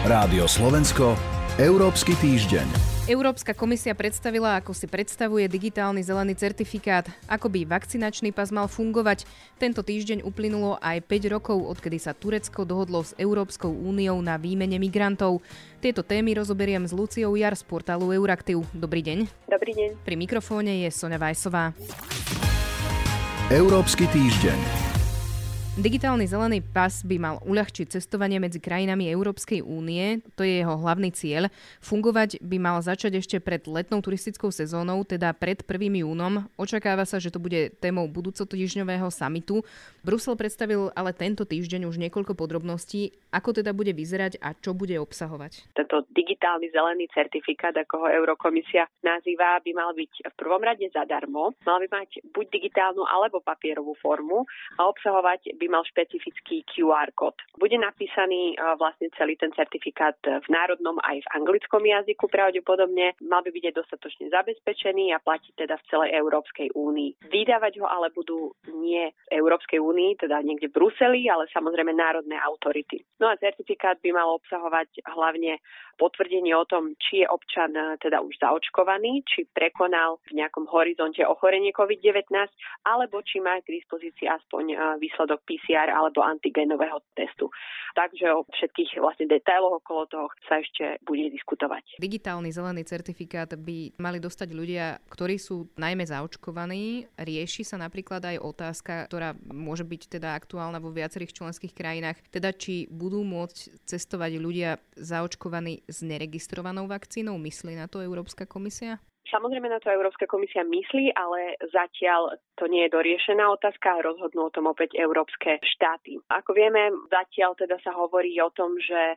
Rádio Slovensko, Európsky týždeň. Európska komisia predstavila, ako si predstavuje digitálny zelený certifikát, ako by vakcinačný pas mal fungovať. Tento týždeň uplynulo aj 5 rokov, odkedy sa Turecko dohodlo s Európskou úniou na výmene migrantov. Tieto témy rozoberiem s Luciou Jar z portálu Euraktiv. Dobrý deň. Dobrý deň. Pri mikrofóne je Sonja Vajsová. Európsky týždeň. Digitálny zelený pas by mal uľahčiť cestovanie medzi krajinami Európskej únie, to je jeho hlavný cieľ. Fungovať by mal začať ešte pred letnou turistickou sezónou, teda pred 1. júnom. Očakáva sa, že to bude témou budúcotýždňového samitu. Brusel predstavil ale tento týždeň už niekoľko podrobností, ako teda bude vyzerať a čo bude obsahovať. Tento digitálny zelený certifikát, ako ho Eurokomisia nazýva, by mal byť v prvom rade zadarmo. Mal by mať buď digitálnu alebo papierovú formu a obsahovať by mal špecifický QR kód. Bude napísaný e, vlastne celý ten certifikát v národnom aj v anglickom jazyku pravdepodobne. Mal by byť aj dostatočne zabezpečený a platiť teda v celej Európskej únii. Vydávať ho ale budú nie v Európskej únii, teda niekde v Bruseli, ale samozrejme národné autority. No a certifikát by mal obsahovať hlavne potvrdenie o tom, či je občan e, teda už zaočkovaný, či prekonal v nejakom horizonte ochorenie COVID-19, alebo či má k dispozícii aspoň e, výsledok PCR alebo antigenového testu. Takže o všetkých vlastne detailoch okolo toho sa ešte bude diskutovať. Digitálny zelený certifikát by mali dostať ľudia, ktorí sú najmä zaočkovaní. Rieši sa napríklad aj otázka, ktorá môže byť teda aktuálna vo viacerých členských krajinách, teda či budú môcť cestovať ľudia zaočkovaní s neregistrovanou vakcínou? Myslí na to Európska komisia? Samozrejme na to Európska komisia myslí, ale zatiaľ to nie je doriešená otázka a rozhodnú o tom opäť európske štáty. Ako vieme, zatiaľ teda sa hovorí o tom, že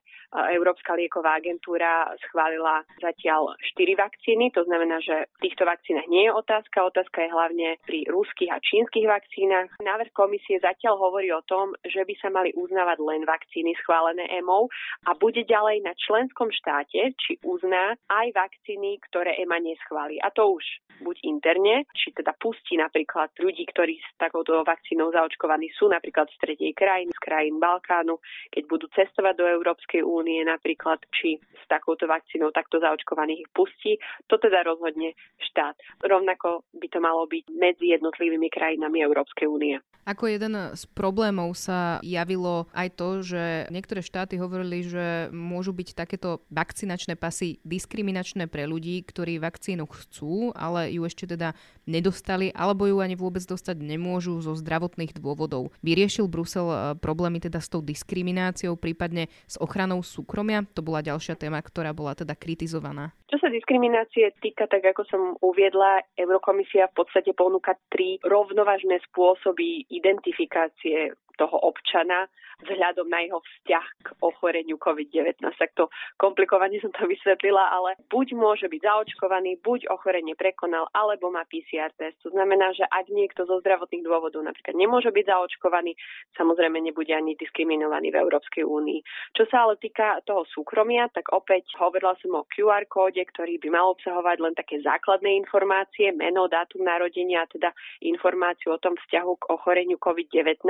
Európska lieková agentúra schválila zatiaľ 4 vakcíny, to znamená, že v týchto vakcínach nie je otázka, otázka je hlavne pri ruských a čínskych vakcínach. Návrh komisie zatiaľ hovorí o tom, že by sa mali uznávať len vakcíny schválené EMO a bude ďalej na členskom štáte, či uzná aj vakcíny, ktoré EMA neschválila testovali. A to už buď interne, či teda pustí napríklad ľudí, ktorí s takouto vakcínou zaočkovaní sú napríklad z tretej krajiny, z krajín Balkánu, keď budú cestovať do Európskej únie napríklad, či s takouto vakcínou takto zaočkovaných ich pustí. To teda rozhodne štát. Rovnako by to malo byť medzi jednotlivými krajinami Európskej únie. Ako jeden z problémov sa javilo aj to, že niektoré štáty hovorili, že môžu byť takéto vakcinačné pasy diskriminačné pre ľudí, ktorí vakcínu chcú, ale ju ešte teda nedostali, alebo ju ani vôbec dostať nemôžu zo zdravotných dôvodov. Vyriešil Brusel e, problémy teda s tou diskrimináciou, prípadne s ochranou súkromia? To bola ďalšia téma, ktorá bola teda kritizovaná. Čo sa diskriminácie týka, tak ako som uviedla, Eurokomisia v podstate ponúka tri rovnovážne spôsoby identifikácie toho občana vzhľadom na jeho vzťah k ochoreniu COVID-19. Tak to komplikovane som to vysvetlila, ale buď môže byť zaočkovaný, buď ochorenie prekonal, alebo má PCR test. To znamená, že ak niekto zo zdravotných dôvodov napríklad nemôže byť zaočkovaný, samozrejme nebude ani diskriminovaný v Európskej únii. Čo sa ale týka toho súkromia, tak opäť hovorila som o QR kóde, ktorý by mal obsahovať len také základné informácie, meno, dátum narodenia, teda informáciu o tom vzťahu k ochoreniu COVID-19.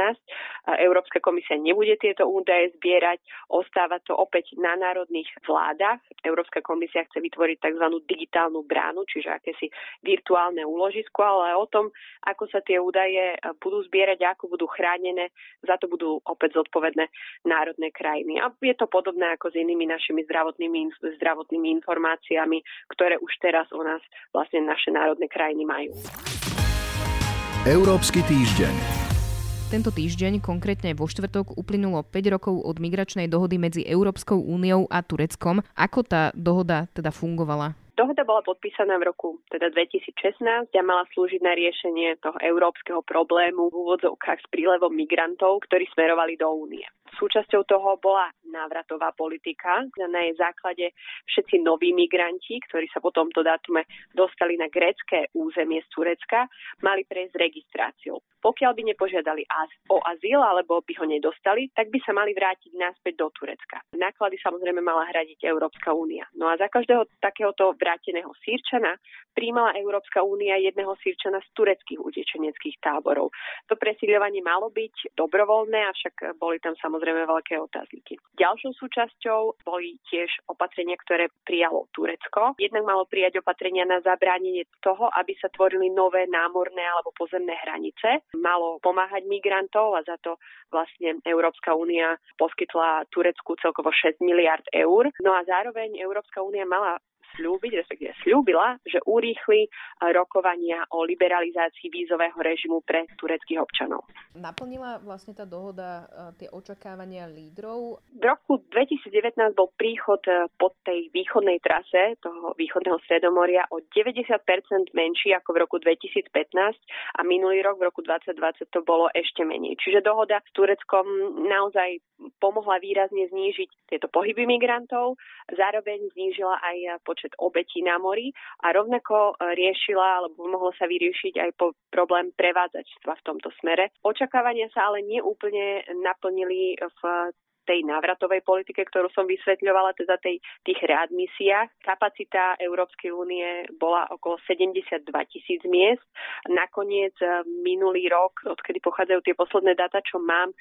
Európska komisia nebude tieto údaje zbierať, ostáva to opäť na národných vládach. Európska komisia chce vytvoriť tzv. digitálnu bránu, čiže akési virtuálne úložisko, ale o tom, ako sa tie údaje budú zbierať a ako budú chránené, za to budú opäť zodpovedné národné krajiny. A je to podobné ako s inými našimi zdravotnými, zdravotnými informáciami, ktoré už teraz o nás vlastne naše národné krajiny majú. Európsky týždeň. Tento týždeň, konkrétne vo štvrtok, uplynulo 5 rokov od migračnej dohody medzi Európskou úniou a Tureckom. Ako tá dohoda teda fungovala? Dohoda bola podpísaná v roku teda 2016 a mala slúžiť na riešenie toho európskeho problému v úvodzovkách s prílevom migrantov, ktorí smerovali do únie. Súčasťou toho bola návratová politika. Na jej základe všetci noví migranti, ktorí sa po tomto dátume dostali na grécké územie z Turecka, mali prejsť registráciou. Pokiaľ by nepožiadali o azyl alebo by ho nedostali, tak by sa mali vrátiť naspäť do Turecka. Náklady samozrejme mala hradiť Európska únia. No a za každého takéhoto vráteného sírčana príjmala Európska únia jedného sírčana z tureckých utečeneckých táborov. To presídľovanie malo byť dobrovoľné, avšak boli tam samozrejme samozrejme veľké otázniky. Ďalšou súčasťou boli tiež opatrenia, ktoré prijalo Turecko. Jednak malo prijať opatrenia na zabránenie toho, aby sa tvorili nové námorné alebo pozemné hranice. Malo pomáhať migrantov a za to vlastne Európska únia poskytla Turecku celkovo 6 miliard eur. No a zároveň Európska únia mala slúbiť, respektíve slúbila, že urýchli rokovania o liberalizácii vízového režimu pre tureckých občanov. Naplnila vlastne tá dohoda tie očakávania lídrov? V roku 2019 bol príchod e, pod tej východnej trase toho východného stredomoria o 90% menší ako v roku 2015 a minulý rok v roku 2020 to bolo ešte menej. Čiže dohoda s Tureckom naozaj pomohla výrazne znížiť tieto pohyby migrantov, zároveň znížila aj počet počet obetí na mori a rovnako e, riešila alebo mohlo sa vyriešiť aj po problém prevádzačstva v tomto smere. Očakávania sa ale neúplne naplnili v tej návratovej politike, ktorú som vysvetľovala, teda tej, tých readmisiách. Kapacita Európskej únie bola okolo 72 tisíc miest. Nakoniec e, minulý rok, odkedy pochádzajú tie posledné dáta, čo mám,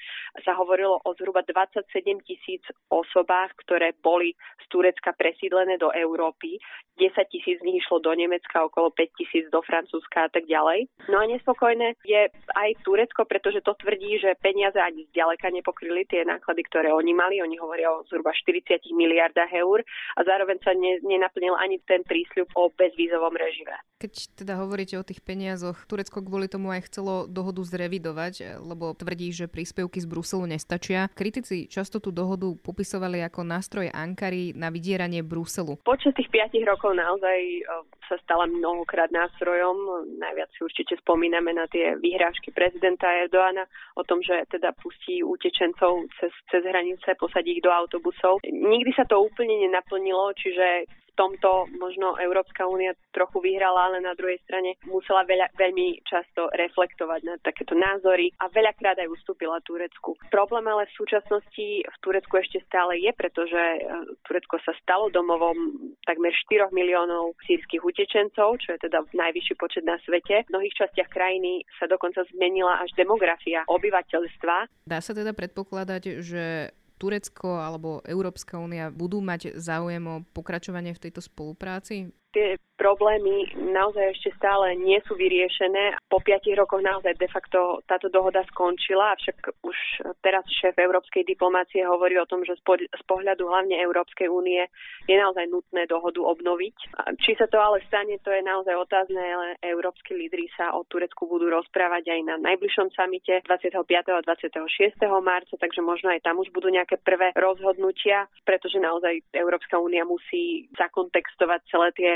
sa hovorilo o zhruba 27 tisíc osobách, ktoré boli z Turecka presídlené do Európy. 10 tisíc z nich išlo do Nemecka, okolo 5 tisíc do Francúzska a tak ďalej. No a nespokojné je aj Turecko, pretože to tvrdí, že peniaze ani zďaleka nepokryli tie náklady, ktoré oni mali. Oni hovoria o zhruba 40 miliardách eur a zároveň sa ne, nenaplnil ani ten prísľub o bezvízovom režime. Keď teda hovoríte o tých peniazoch, Turecko kvôli tomu aj chcelo dohodu zrevidovať, lebo tvrdí, že príspevky z Bruselu nestačia. Kritici často tú dohodu popisovali ako nástroj Ankary na vydieranie Bruselu. Počas tých 5 rokov naozaj sa stala mnohokrát nástrojom. Najviac si určite spomíname na tie vyhrážky prezidenta Erdoána o tom, že teda pustí utečencov cez, cez hranice, posadí ich do autobusov. Nikdy sa to úplne nenaplnilo, čiže tomto možno Európska únia trochu vyhrala, ale na druhej strane musela veľa, veľmi často reflektovať na takéto názory a veľakrát aj ustúpila Turecku. Problém ale v súčasnosti v Turecku ešte stále je, pretože e, Turecko sa stalo domovom takmer 4 miliónov sírskych utečencov, čo je teda najvyšší počet na svete. V mnohých častiach krajiny sa dokonca zmenila až demografia obyvateľstva. Dá sa teda predpokladať, že Turecko alebo Európska únia budú mať záujem o pokračovanie v tejto spolupráci? Tie problémy naozaj ešte stále nie sú vyriešené. Po piatich rokoch naozaj de facto táto dohoda skončila, avšak už teraz šéf európskej diplomácie hovorí o tom, že z pohľadu hlavne Európskej únie je naozaj nutné dohodu obnoviť. Či sa to ale stane, to je naozaj otázne, ale európsky lídry sa o Turecku budú rozprávať aj na najbližšom samite 25. a 26. marca, takže možno aj tam už budú nejaké prvé rozhodnutia, pretože naozaj Európska únia musí zakontextovať celé tie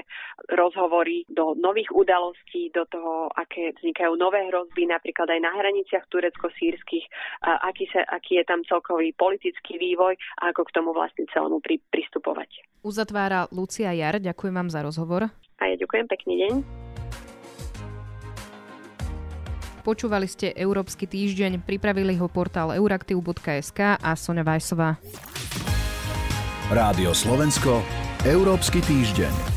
rozhovory do nových udalostí, do toho, aké vznikajú nové hrozby, napríklad aj na hraniciach turecko-sírskych, aký, sa, aký je tam celkový politický vývoj a ako k tomu vlastne celému pri, pristupovať. Uzatvára Lucia Jar, ďakujem vám za rozhovor. A ja ďakujem, pekný deň. Počúvali ste Európsky týždeň, pripravili ho portál euraktiv.sk a Sonja Vajsová. Rádio Slovensko, Európsky týždeň.